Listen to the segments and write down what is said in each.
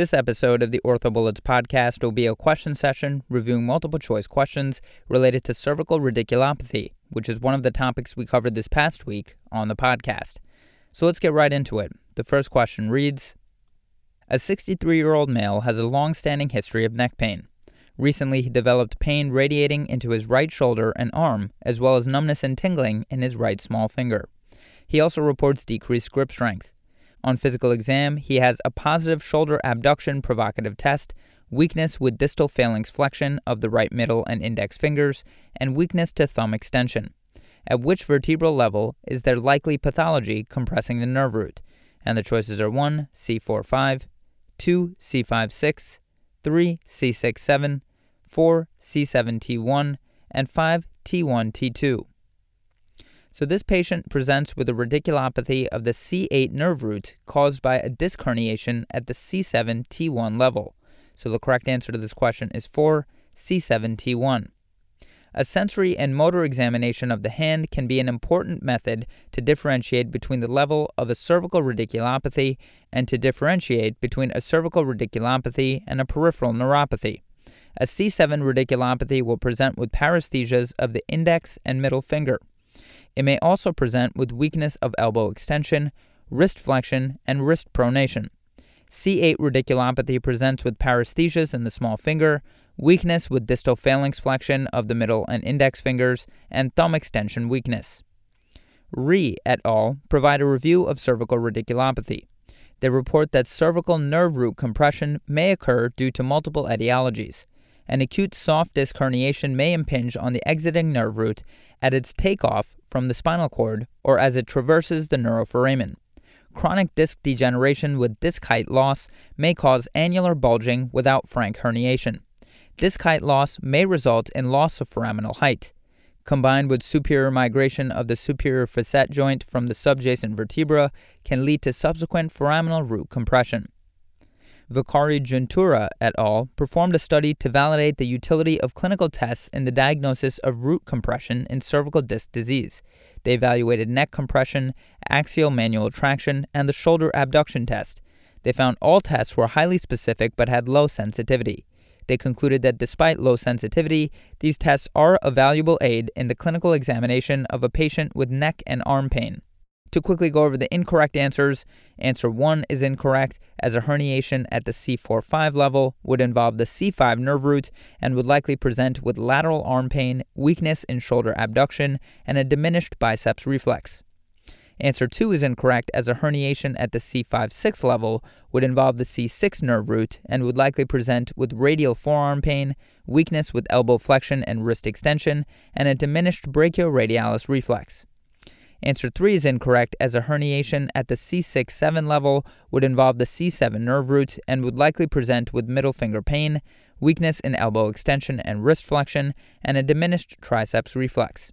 This episode of the OrthoBullets podcast will be a question session reviewing multiple choice questions related to cervical radiculopathy, which is one of the topics we covered this past week on the podcast. So let's get right into it. The first question reads A 63 year old male has a long standing history of neck pain. Recently, he developed pain radiating into his right shoulder and arm, as well as numbness and tingling in his right small finger. He also reports decreased grip strength. On physical exam, he has a positive shoulder abduction provocative test, weakness with distal phalanx flexion of the right middle and index fingers, and weakness to thumb extension. At which vertebral level is there likely pathology compressing the nerve root? And the choices are 1. C45, 2. C56, 3. C67, 4. C7T1, and 5. T1T2. So this patient presents with a radiculopathy of the C8 nerve root caused by a disc herniation at the C7T1 level. So the correct answer to this question is 4 C7T1. A sensory and motor examination of the hand can be an important method to differentiate between the level of a cervical radiculopathy and to differentiate between a cervical radiculopathy and a peripheral neuropathy. A C7 radiculopathy will present with paresthesias of the index and middle finger. It may also present with weakness of elbow extension, wrist flexion, and wrist pronation. C8 radiculopathy presents with paresthesias in the small finger, weakness with distal phalanx flexion of the middle and index fingers, and thumb extension weakness. Rhee et al. provide a review of cervical radiculopathy. They report that cervical nerve root compression may occur due to multiple etiologies. An acute soft disc herniation may impinge on the exiting nerve root at its takeoff from the spinal cord or as it traverses the neuroforamen. Chronic disc degeneration with disc height loss may cause annular bulging without frank herniation. Disc height loss may result in loss of foraminal height. Combined with superior migration of the superior facet joint from the subjacent vertebra, can lead to subsequent foraminal root compression. Viikari-Juntura et al. performed a study to validate the utility of clinical tests in the diagnosis of root compression in cervical disc disease. They evaluated neck compression, axial manual traction, and the shoulder abduction test. They found all tests were highly specific but had low sensitivity. They concluded that despite low sensitivity, these tests are a valuable aid in the clinical examination of a patient with neck and arm pain. To quickly go over the incorrect answers, answer 1 is incorrect, as a herniation at the C4-5 level would involve the C5 nerve root and would likely present with lateral arm pain, weakness in shoulder abduction, and a diminished biceps reflex. Answer 2 is incorrect, as a herniation at the C5-6 level would involve the C6 nerve root and would likely present with radial forearm pain, weakness with elbow flexion and wrist extension, and a diminished brachioradialis reflex. Answer 3 is incorrect, as a herniation at the C6 7 level would involve the C7 nerve root and would likely present with middle finger pain, weakness in elbow extension and wrist flexion, and a diminished triceps reflex.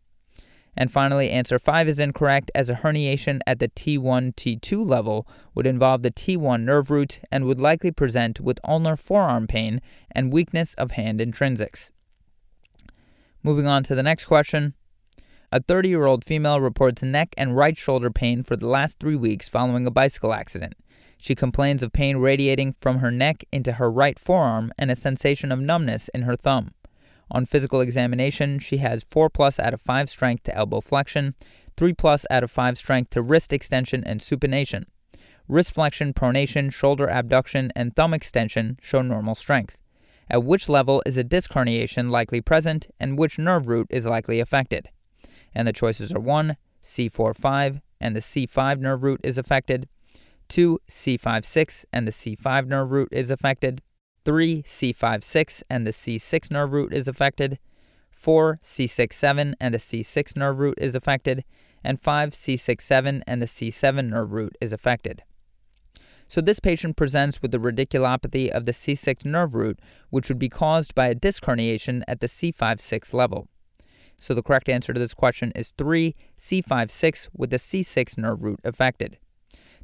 And finally, answer 5 is incorrect, as a herniation at the T1 T2 level would involve the T1 nerve root and would likely present with ulnar forearm pain and weakness of hand intrinsics. Moving on to the next question. A 30 year old female reports neck and right shoulder pain for the last three weeks following a bicycle accident. She complains of pain radiating from her neck into her right forearm and a sensation of numbness in her thumb. On physical examination, she has 4 plus out of 5 strength to elbow flexion, 3 plus out of 5 strength to wrist extension and supination. Wrist flexion, pronation, shoulder abduction, and thumb extension show normal strength. At which level is a disc herniation likely present, and which nerve root is likely affected? And the choices are 1, C4-5, and the C5 nerve root is affected, 2, C5-6, and the C5 nerve root is affected, 3, C5-6, and the C6 nerve root is affected, 4, C6-7, and the C6 nerve root is affected, and 5, C6-7, and the C7 nerve root is affected. So this patient presents with the radiculopathy of the C6 nerve root, which would be caused by a disc herniation at the C5-6 level. So the correct answer to this question is 3, C5-6 with the C6 nerve root affected.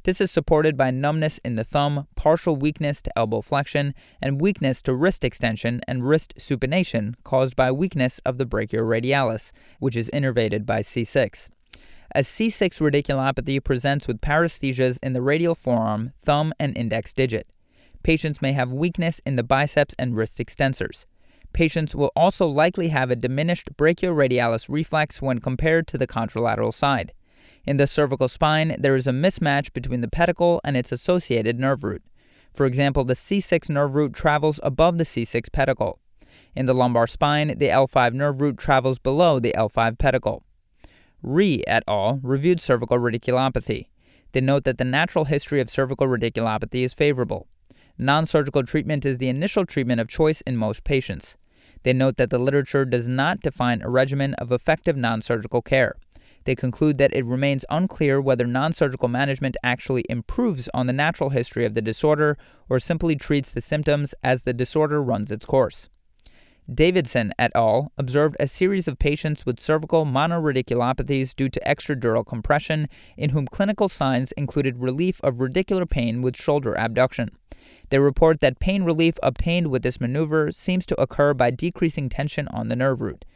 This is supported by numbness in the thumb, partial weakness to elbow flexion, and weakness to wrist extension and wrist supination caused by weakness of the brachioradialis, which is innervated by C6. A C6 radiculopathy presents with paresthesias in the radial forearm, thumb, and index digit. Patients may have weakness in the biceps and wrist extensors. Patients will also likely have a diminished brachioradialis reflex when compared to the contralateral side. In the cervical spine, there is a mismatch between the pedicle and its associated nerve root. For example, the C6 nerve root travels above the C6 pedicle. In the lumbar spine, the L5 nerve root travels below the L5 pedicle. Rhee et al. reviewed cervical radiculopathy. They note that the natural history of cervical radiculopathy is favorable. Non surgical treatment is the initial treatment of choice in most patients. They note that the literature does not define a regimen of effective non surgical care. They conclude that it remains unclear whether non surgical management actually improves on the natural history of the disorder or simply treats the symptoms as the disorder runs its course. Davidson et al. observed a series of patients with cervical monoradiculopathies due to extradural compression, in whom clinical signs included relief of radicular pain with shoulder abduction. They report that pain relief obtained with this maneuver seems to occur by decreasing tension on the nerve root.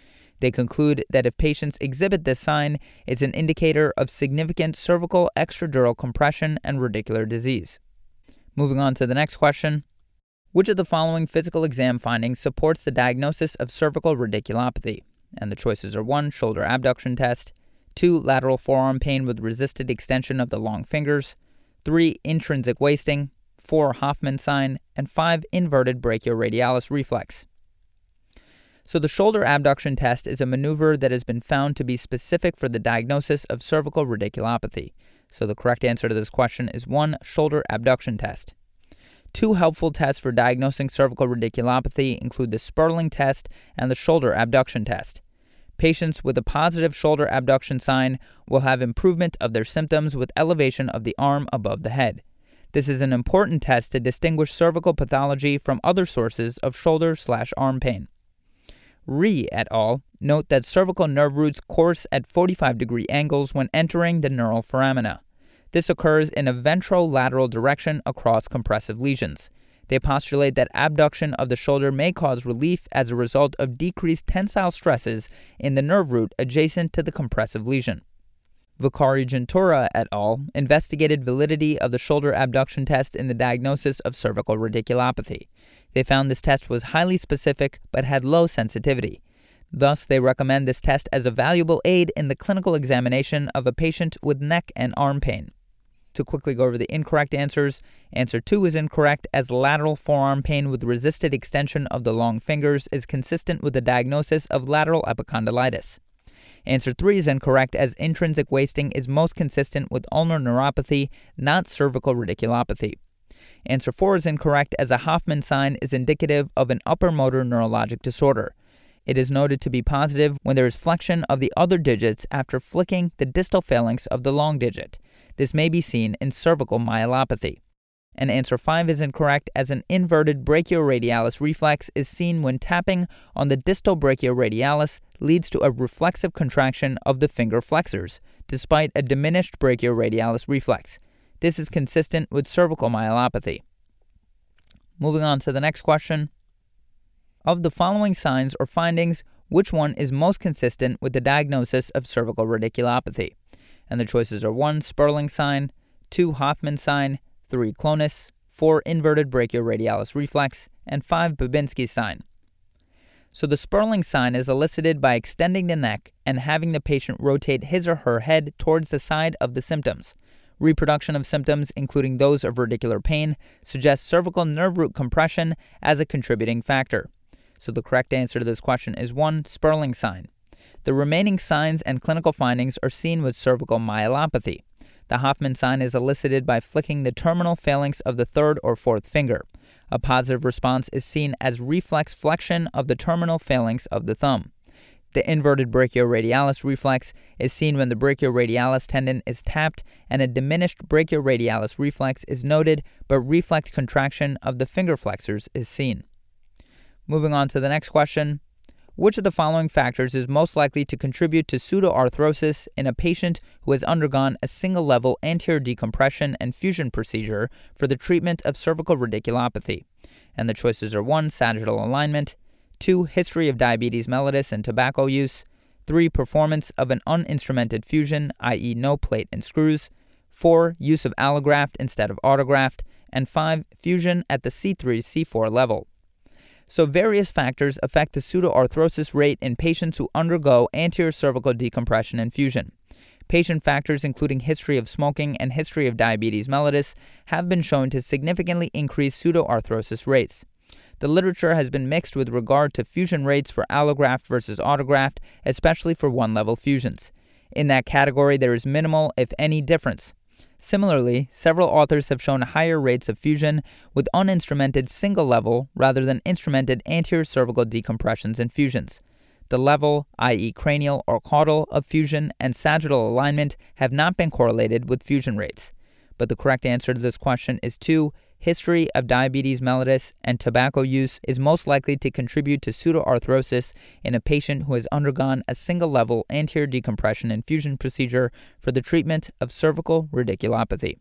They conclude that if patients exhibit this sign, it's an indicator of significant cervical extradural compression and radicular disease. Moving on to the next question. Which of the following physical exam findings supports the diagnosis of cervical radiculopathy? And the choices are 1. Shoulder abduction test, 2. Lateral forearm pain with resisted extension of the long fingers, 3. Intrinsic wasting, 4. Hoffman sign, and 5. Inverted brachioradialis reflex. So, the shoulder abduction test is a maneuver that has been found to be specific for the diagnosis of cervical radiculopathy. So, the correct answer to this question is 1. Shoulder abduction test. Two helpful tests for diagnosing cervical radiculopathy include the Spurling test and the shoulder abduction test. Patients with a positive shoulder abduction sign will have improvement of their symptoms with elevation of the arm above the head. This is an important test to distinguish cervical pathology from other sources of shoulder slash arm pain. Rhee et al. note that cervical nerve roots course at 45 degree angles when entering the neural foramina. This occurs in a ventrolateral direction across compressive lesions. They postulate that abduction of the shoulder may cause relief as a result of decreased tensile stresses in the nerve root adjacent to the compressive lesion. Viikari-Juntura et al. investigated validity of the shoulder abduction test in the diagnosis of cervical radiculopathy. They found this test was highly specific but had low sensitivity. Thus, they recommend this test as a valuable aid in the clinical examination of a patient with neck and arm pain. To quickly go over the incorrect answers, answer 2 is incorrect as lateral forearm pain with resisted extension of the long fingers is consistent with the diagnosis of lateral epicondylitis. Answer 3 is incorrect as intrinsic wasting is most consistent with ulnar neuropathy, not cervical radiculopathy. Answer 4 is incorrect as a Hoffman sign is indicative of an upper motor neurologic disorder. It is noted to be positive when there is flexion of the other digits after flicking the distal phalanx of the long digit. This may be seen in cervical myelopathy. And answer 5 is incorrect as an inverted brachioradialis reflex is seen when tapping on the distal brachioradialis leads to a reflexive contraction of the finger flexors, despite a diminished brachioradialis reflex. This is consistent with cervical myelopathy. Moving on to the next question. Of the following signs or findings, which one is most consistent with the diagnosis of cervical radiculopathy? And the choices are 1. Spurling sign, 2. Hoffman sign, 3. Clonus, 4. Inverted brachioradialis reflex, and 5. Babinski sign. So the Spurling sign is elicited by extending the neck and having the patient rotate his or her head towards the side of the symptoms. Reproduction of symptoms, including those of radicular pain, suggests cervical nerve root compression as a contributing factor. So the correct answer to this question is 1. Spurling sign. The remaining signs and clinical findings are seen with cervical myelopathy. The Hoffman sign is elicited by flicking the terminal phalanx of the third or fourth finger. A positive response is seen as reflex flexion of the terminal phalanx of the thumb. The inverted brachioradialis reflex is seen when the brachioradialis tendon is tapped and a diminished brachioradialis reflex is noted, but reflex contraction of the finger flexors is seen. Moving on to the next question. Which of the following factors is most likely to contribute to pseudoarthrosis in a patient who has undergone a single level anterior decompression and fusion procedure for the treatment of cervical radiculopathy? And the choices are 1. Sagittal alignment, 2. History of diabetes mellitus and tobacco use. 3. Performance of an uninstrumented fusion, i.e., no plate and screws. 4. Use of allograft instead of autograft. and 5. Fusion at the C3 C4 level. So, various factors affect the pseudoarthrosis rate in patients who undergo anterior cervical decompression and fusion. Patient factors, including history of smoking and history of diabetes mellitus, have been shown to significantly increase pseudoarthrosis rates. The literature has been mixed with regard to fusion rates for allograft versus autograft, especially for one level fusions. In that category, there is minimal, if any, difference. Similarly, several authors have shown higher rates of fusion with uninstrumented single level rather than instrumented anterior cervical decompressions and fusions. The level, i.e., cranial or caudal, of fusion and sagittal alignment have not been correlated with fusion rates. But the correct answer to this question is 2 history of diabetes mellitus and tobacco use is most likely to contribute to pseudoarthrosis in a patient who has undergone a single level anterior decompression infusion procedure for the treatment of cervical radiculopathy.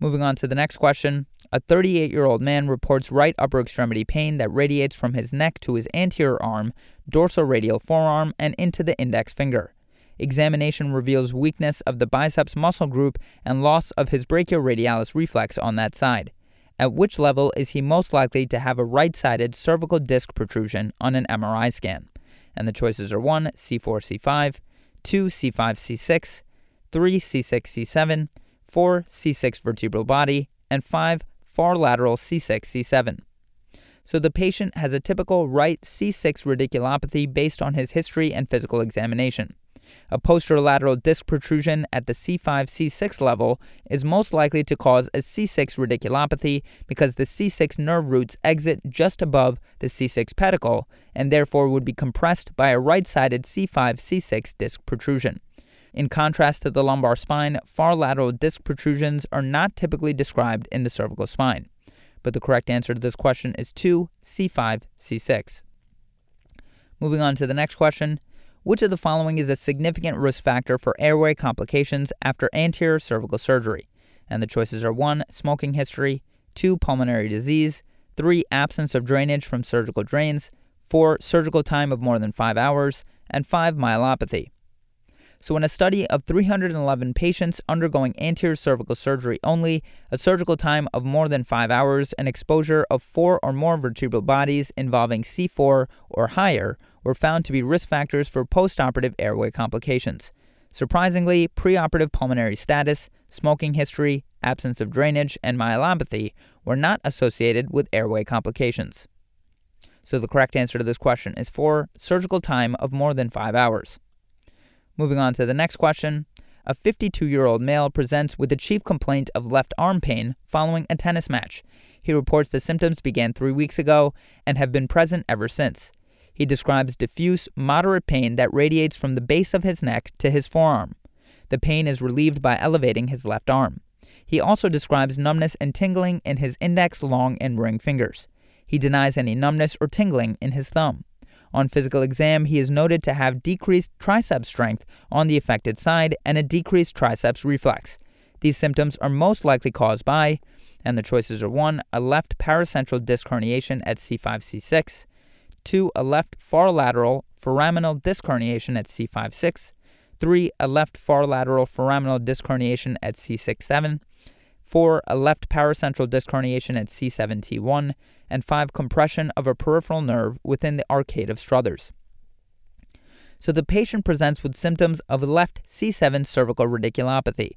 Moving on to the next question. A 38 year old man reports right upper extremity pain that radiates from his neck to his anterior arm, dorsal-radial forearm, and into the index finger. Examination reveals weakness of the biceps muscle group and loss of his brachioradialis reflex on that side. At which level is he most likely to have a right sided cervical disc protrusion on an MRI scan? And the choices are 1. C4 C5, 2. C5 C6, 3. C6 C7, 4. C6 vertebral body, and 5. Far lateral C6 C7. So the patient has a typical right C6 radiculopathy based on his history and physical examination. A posterolateral disc protrusion at the C5 C6 level is most likely to cause a C6 radiculopathy because the C6 nerve roots exit just above the C6 pedicle and therefore would be compressed by a right sided C5 C6 disc protrusion. In contrast to the lumbar spine, far lateral disc protrusions are not typically described in the cervical spine. But the correct answer to this question is 2 C5 C6. Moving on to the next question which of the following is a significant risk factor for airway complications after anterior cervical surgery? And the choices are 1. Smoking history, 2. Pulmonary disease, 3. Absence of drainage from surgical drains, 4. Surgical time of more than 5 hours, and 5. Myelopathy. So, in a study of 311 patients undergoing anterior cervical surgery only, a surgical time of more than five hours, and exposure of four or more vertebral bodies involving C4 or higher were found to be risk factors for postoperative airway complications. Surprisingly, preoperative pulmonary status, smoking history, absence of drainage, and myelopathy were not associated with airway complications. So the correct answer to this question is 4. Surgical time of more than 5 hours. Moving on to the next question. A 52 year old male presents with a chief complaint of left arm pain following a tennis match. He reports the symptoms began three weeks ago and have been present ever since. He describes diffuse, moderate pain that radiates from the base of his neck to his forearm. The pain is relieved by elevating his left arm. He also describes numbness and tingling in his index, long, and ring fingers. He denies any numbness or tingling in his thumb. On physical exam, he is noted to have decreased triceps strength on the affected side and a decreased triceps reflex. These symptoms are most likely caused by, and the choices are 1. A left paracentral disc herniation at C5C6, 2. A left far lateral foraminal disc herniation at C5-6, 3. A left far lateral foraminal disc herniation at C6-7, 4. A left paracentral disc herniation at C7-T1, and 5. Compression of a peripheral nerve within the arcade of Struthers. So the patient presents with symptoms of left C7 cervical radiculopathy.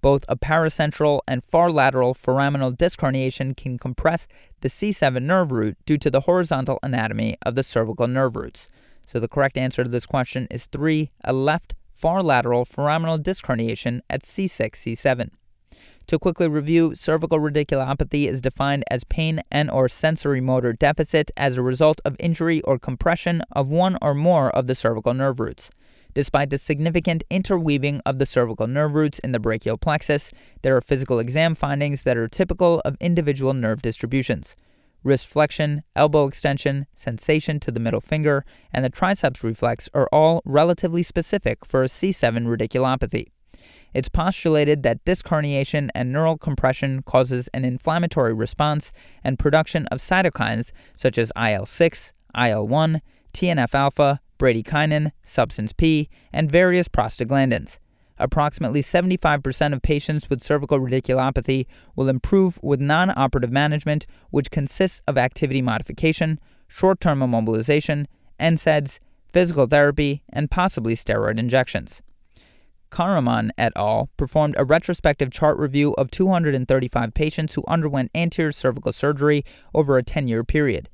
Both a paracentral and far lateral foraminal disc herniation can compress the C7 nerve root due to the horizontal anatomy of the cervical nerve roots. So the correct answer to this question is 3, a left far lateral foraminal disc herniation at C6 C7. To quickly review, cervical radiculopathy is defined as pain and or sensory motor deficit as a result of injury or compression of one or more of the cervical nerve roots. Despite the significant interweaving of the cervical nerve roots in the brachial plexus, there are physical exam findings that are typical of individual nerve distributions. Wrist flexion, elbow extension, sensation to the middle finger, and the triceps reflex are all relatively specific for a C7 radiculopathy. It's postulated that disc herniation and neural compression causes an inflammatory response and production of cytokines such as IL 6, IL 1, TNF alpha, bradykinin, substance P, and various prostaglandins. approximately 75% of patients with cervical radiculopathy will improve with non operative management, which consists of activity modification, short term immobilization, NSAIDs, physical therapy, and possibly steroid injections. Kahraman et al. performed a retrospective chart review of 235 patients who underwent anterior cervical surgery over a 10 year period.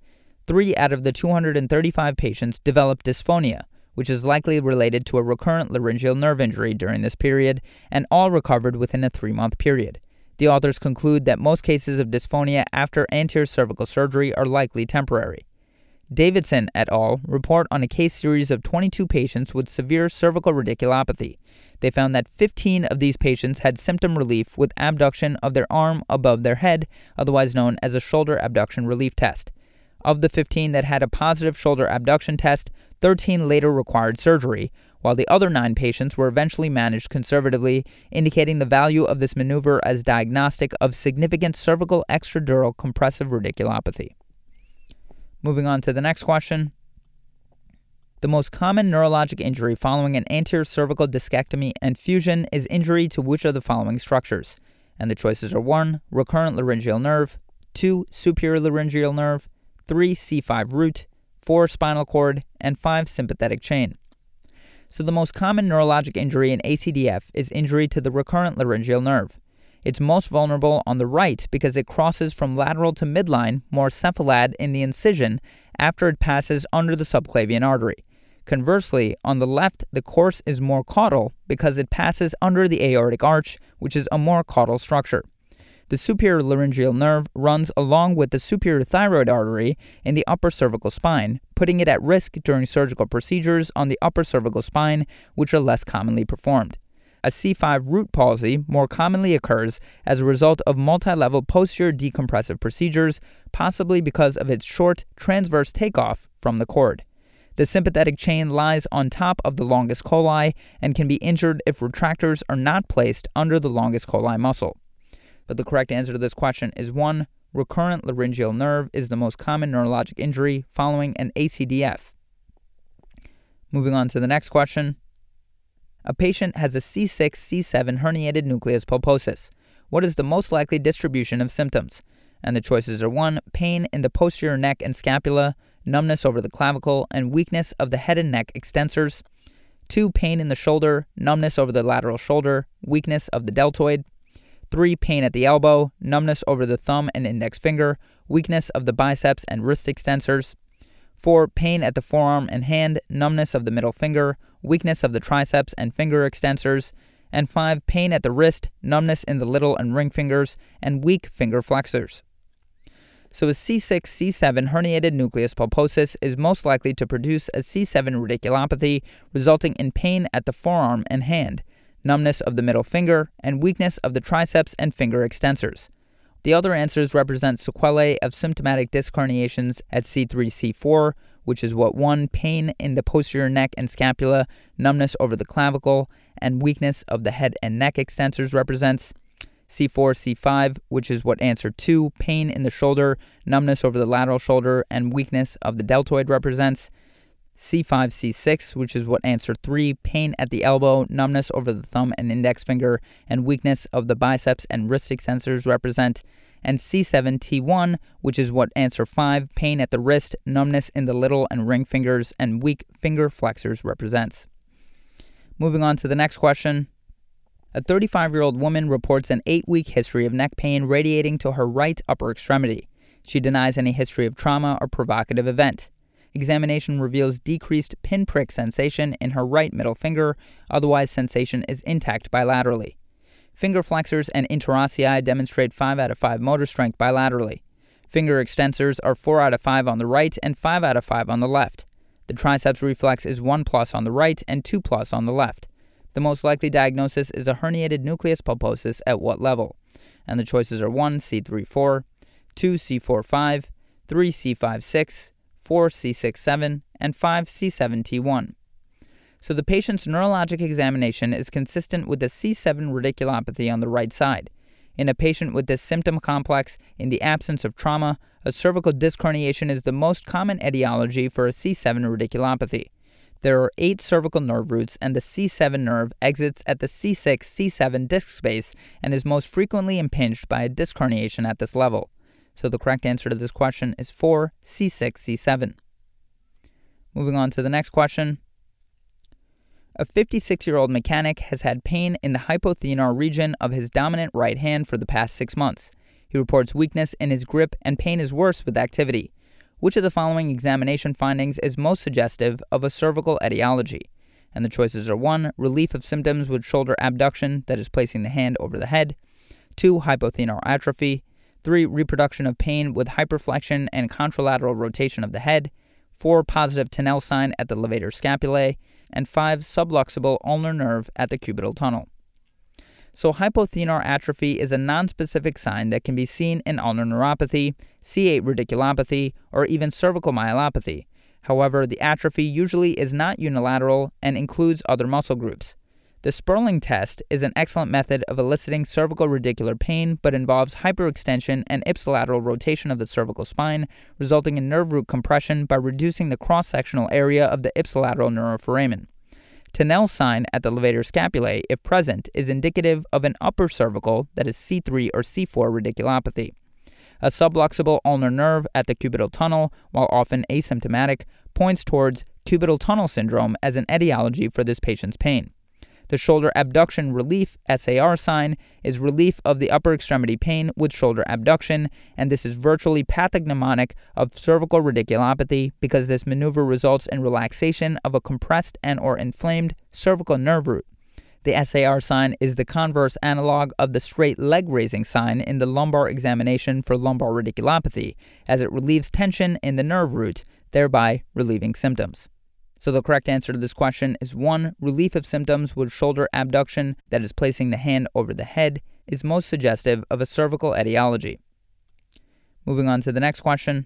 Three out of the 235 patients developed dysphonia, which is likely related to a recurrent laryngeal nerve injury during this period, and all recovered within a three month period. The authors conclude that most cases of dysphonia after anterior cervical surgery are likely temporary. Davidson et al. report on a case series of 22 patients with severe cervical radiculopathy. They found that 15 of these patients had symptom relief with abduction of their arm above their head, otherwise known as a shoulder abduction relief test. Of the 15 that had a positive shoulder abduction test, 13 later required surgery, while the other nine patients were eventually managed conservatively, indicating the value of this maneuver as diagnostic of significant cervical extradural compressive radiculopathy. Moving on to the next question. The most common neurologic injury following an anterior cervical discectomy and fusion is injury to which of the following structures? And the choices are 1. Recurrent laryngeal nerve, 2. Superior laryngeal nerve, 3. C5 root, 4. Spinal cord, and 5. Sympathetic chain. So, the most common neurologic injury in ACDF is injury to the recurrent laryngeal nerve. It's most vulnerable on the right because it crosses from lateral to midline, more cephalad in the incision, after it passes under the subclavian artery. Conversely, on the left, the course is more caudal because it passes under the aortic arch, which is a more caudal structure. The superior laryngeal nerve runs along with the superior thyroid artery in the upper cervical spine, putting it at risk during surgical procedures on the upper cervical spine, which are less commonly performed. A C5 root palsy more commonly occurs as a result of multi level posterior decompressive procedures, possibly because of its short transverse takeoff from the cord. The sympathetic chain lies on top of the longus colli and can be injured if retractors are not placed under the longus colli muscle. But the correct answer to this question is 1. Recurrent laryngeal nerve is the most common neurologic injury following an ACDF. Moving on to the next question. A patient has a C6 C7 herniated nucleus pulposus. What is the most likely distribution of symptoms? And the choices are 1. Pain in the posterior neck and scapula, numbness over the clavicle, and weakness of the head and neck extensors. 2. Pain in the shoulder, numbness over the lateral shoulder, weakness of the deltoid. 3. Pain at the elbow, numbness over the thumb and index finger, weakness of the biceps and wrist extensors. 4. Pain at the forearm and hand, numbness of the middle finger, weakness of the triceps and finger extensors. And 5. Pain at the wrist, numbness in the little and ring fingers, and weak finger flexors. So, a C6 C7 herniated nucleus pulposus is most likely to produce a C7 radiculopathy, resulting in pain at the forearm and hand, numbness of the middle finger, and weakness of the triceps and finger extensors. The other answers represent sequelae of symptomatic disc herniations at C3 C4, which is what 1. Pain in the posterior neck and scapula, numbness over the clavicle, and weakness of the head and neck extensors represents. C4, C5, which is what answer 2, pain in the shoulder, numbness over the lateral shoulder, and weakness of the deltoid represents. C5, C6, which is what answer 3, pain at the elbow, numbness over the thumb and index finger, and weakness of the biceps and wrist extensors represent. And C7, T1, which is what answer 5, pain at the wrist, numbness in the little and ring fingers, and weak finger flexors represents. Moving on to the next question. A 35 year old woman reports an eight week history of neck pain radiating to her right upper extremity. She denies any history of trauma or provocative event. Examination reveals decreased pinprick sensation in her right middle finger, otherwise, sensation is intact bilaterally. Finger flexors and interossei demonstrate 5 out of 5 motor strength bilaterally. Finger extensors are 4 out of 5 on the right and 5 out of 5 on the left. The triceps reflex is 1 plus on the right and 2 plus on the left. The most likely diagnosis is a herniated nucleus pulposus at what level? And the choices are 1 C34, 2 C45, 3 C56, 4 C67, and 5 C7T1. So the patient's neurologic examination is consistent with the C7 radiculopathy on the right side. In a patient with this symptom complex, in the absence of trauma, a cervical disc herniation is the most common etiology for a C7 radiculopathy. There are eight cervical nerve roots, and the C7 nerve exits at the C6 C7 disc space and is most frequently impinged by a disc herniation at this level. So the correct answer to this question is 4 C6 C7. Moving on to the next question. A 56 year old mechanic has had pain in the hypothenar region of his dominant right hand for the past six months. He reports weakness in his grip and pain is worse with activity. Which of the following examination findings is most suggestive of a cervical etiology? And the choices are 1. Relief of symptoms with shoulder abduction, that is placing the hand over the head, 2. Hypothenar atrophy, 3. Reproduction of pain with hyperflexion and contralateral rotation of the head, 4. Positive Tinel sign at the levator scapulae, and 5. Subluxable ulnar nerve at the cubital tunnel. So, hypothenar atrophy is a nonspecific sign that can be seen in ulnar neuropathy, C8 radiculopathy, or even cervical myelopathy. However, the atrophy usually is not unilateral and includes other muscle groups. The Spurling test is an excellent method of eliciting cervical radicular pain but involves hyperextension and ipsilateral rotation of the cervical spine, resulting in nerve root compression by reducing the cross sectional area of the ipsilateral neuroforamen. Tinel sign at the levator scapulae, if present, is indicative of an upper cervical, that is C3 or C4 radiculopathy. A subluxable ulnar nerve at the cubital tunnel, while often asymptomatic, points towards cubital tunnel syndrome as an etiology for this patient's pain. The shoulder abduction relief SAR sign is relief of the upper extremity pain with shoulder abduction, and this is virtually pathognomonic of cervical radiculopathy because this maneuver results in relaxation of a compressed and or inflamed cervical nerve root. The SAR sign is the converse analog of the straight leg raising sign in the lumbar examination for lumbar radiculopathy, as it relieves tension in the nerve root, thereby relieving symptoms. So the correct answer to this question is 1. Relief of symptoms with shoulder abduction, that is placing the hand over the head, is most suggestive of a cervical etiology. Moving on to the next question.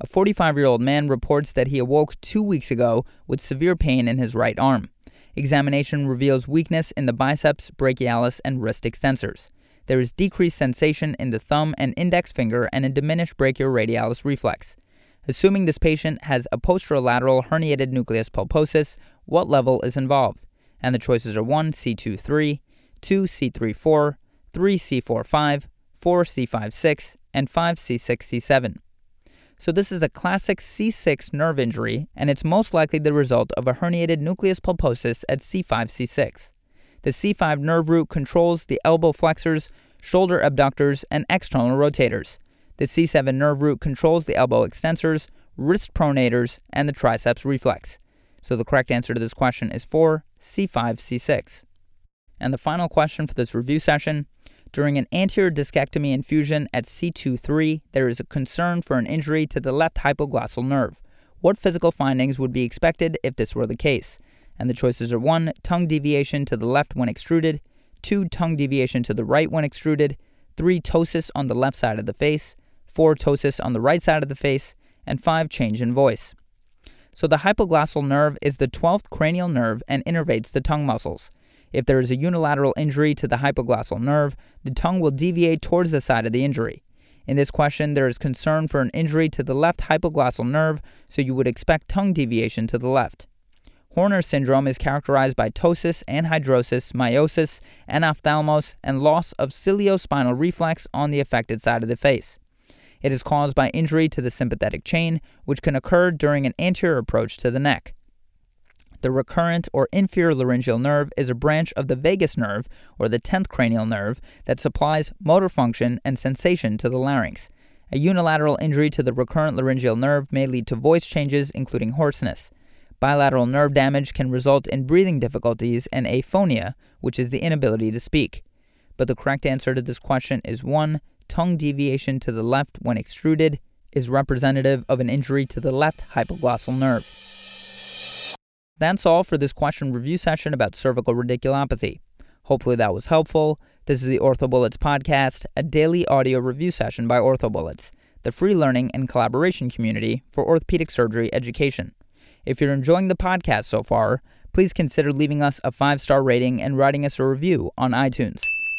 A 45 year old man reports that he awoke two weeks ago with severe pain in his right arm. Examination reveals weakness in the biceps, brachialis, and wrist extensors. There is decreased sensation in the thumb and index finger and a diminished brachioradialis reflex. Assuming this patient has a posterolateral herniated nucleus pulposus, what level is involved? And the choices are 1 C23, 2 C34, 3 C45, 4 C56, and 5 C6 C7. So, this is a classic C6 nerve injury, and it's most likely the result of a herniated nucleus pulposus at C5 C6. The C5 nerve root controls the elbow flexors, shoulder abductors, and external rotators. The C7 nerve root controls the elbow extensors, wrist pronators, and the triceps reflex. So the correct answer to this question is 4, C5, C6. And the final question for this review session during an anterior discectomy infusion at C2-3, there is a concern for an injury to the left hypoglossal nerve. What physical findings would be expected if this were the case? And the choices are 1. Tongue deviation to the left when extruded, 2. Tongue deviation to the right when extruded, 3. Ptosis on the left side of the face, 4. Ptosis on the right side of the face, and 5. Change in voice. So the hypoglossal nerve is the 12th cranial nerve and innervates the tongue muscles. If there is a unilateral injury to the hypoglossal nerve, the tongue will deviate towards the side of the injury. In this question, there is concern for an injury to the left hypoglossal nerve, so you would expect tongue deviation to the left. Horner syndrome is characterized by ptosis, anhidrosis, miosis, enophthalmos, and loss of ciliospinal reflex on the affected side of the face. It is caused by injury to the sympathetic chain, which can occur during an anterior approach to the neck. The recurrent or inferior laryngeal nerve is a branch of the vagus nerve, or the 10th cranial nerve, that supplies motor function and sensation to the larynx. A unilateral injury to the recurrent laryngeal nerve may lead to voice changes, including hoarseness. Bilateral nerve damage can result in breathing difficulties and aphonia, which is the inability to speak. But the correct answer to this question is 1 tongue deviation to the left when extruded is representative of an injury to the left hypoglossal nerve. That's all for this question review session about cervical radiculopathy. Hopefully that was helpful. This is the OrthoBullets podcast, a daily audio review session by OrthoBullets, the free learning and collaboration community for orthopedic surgery education. If you're enjoying the podcast so far, please consider leaving us a five star rating and writing us a review on iTunes.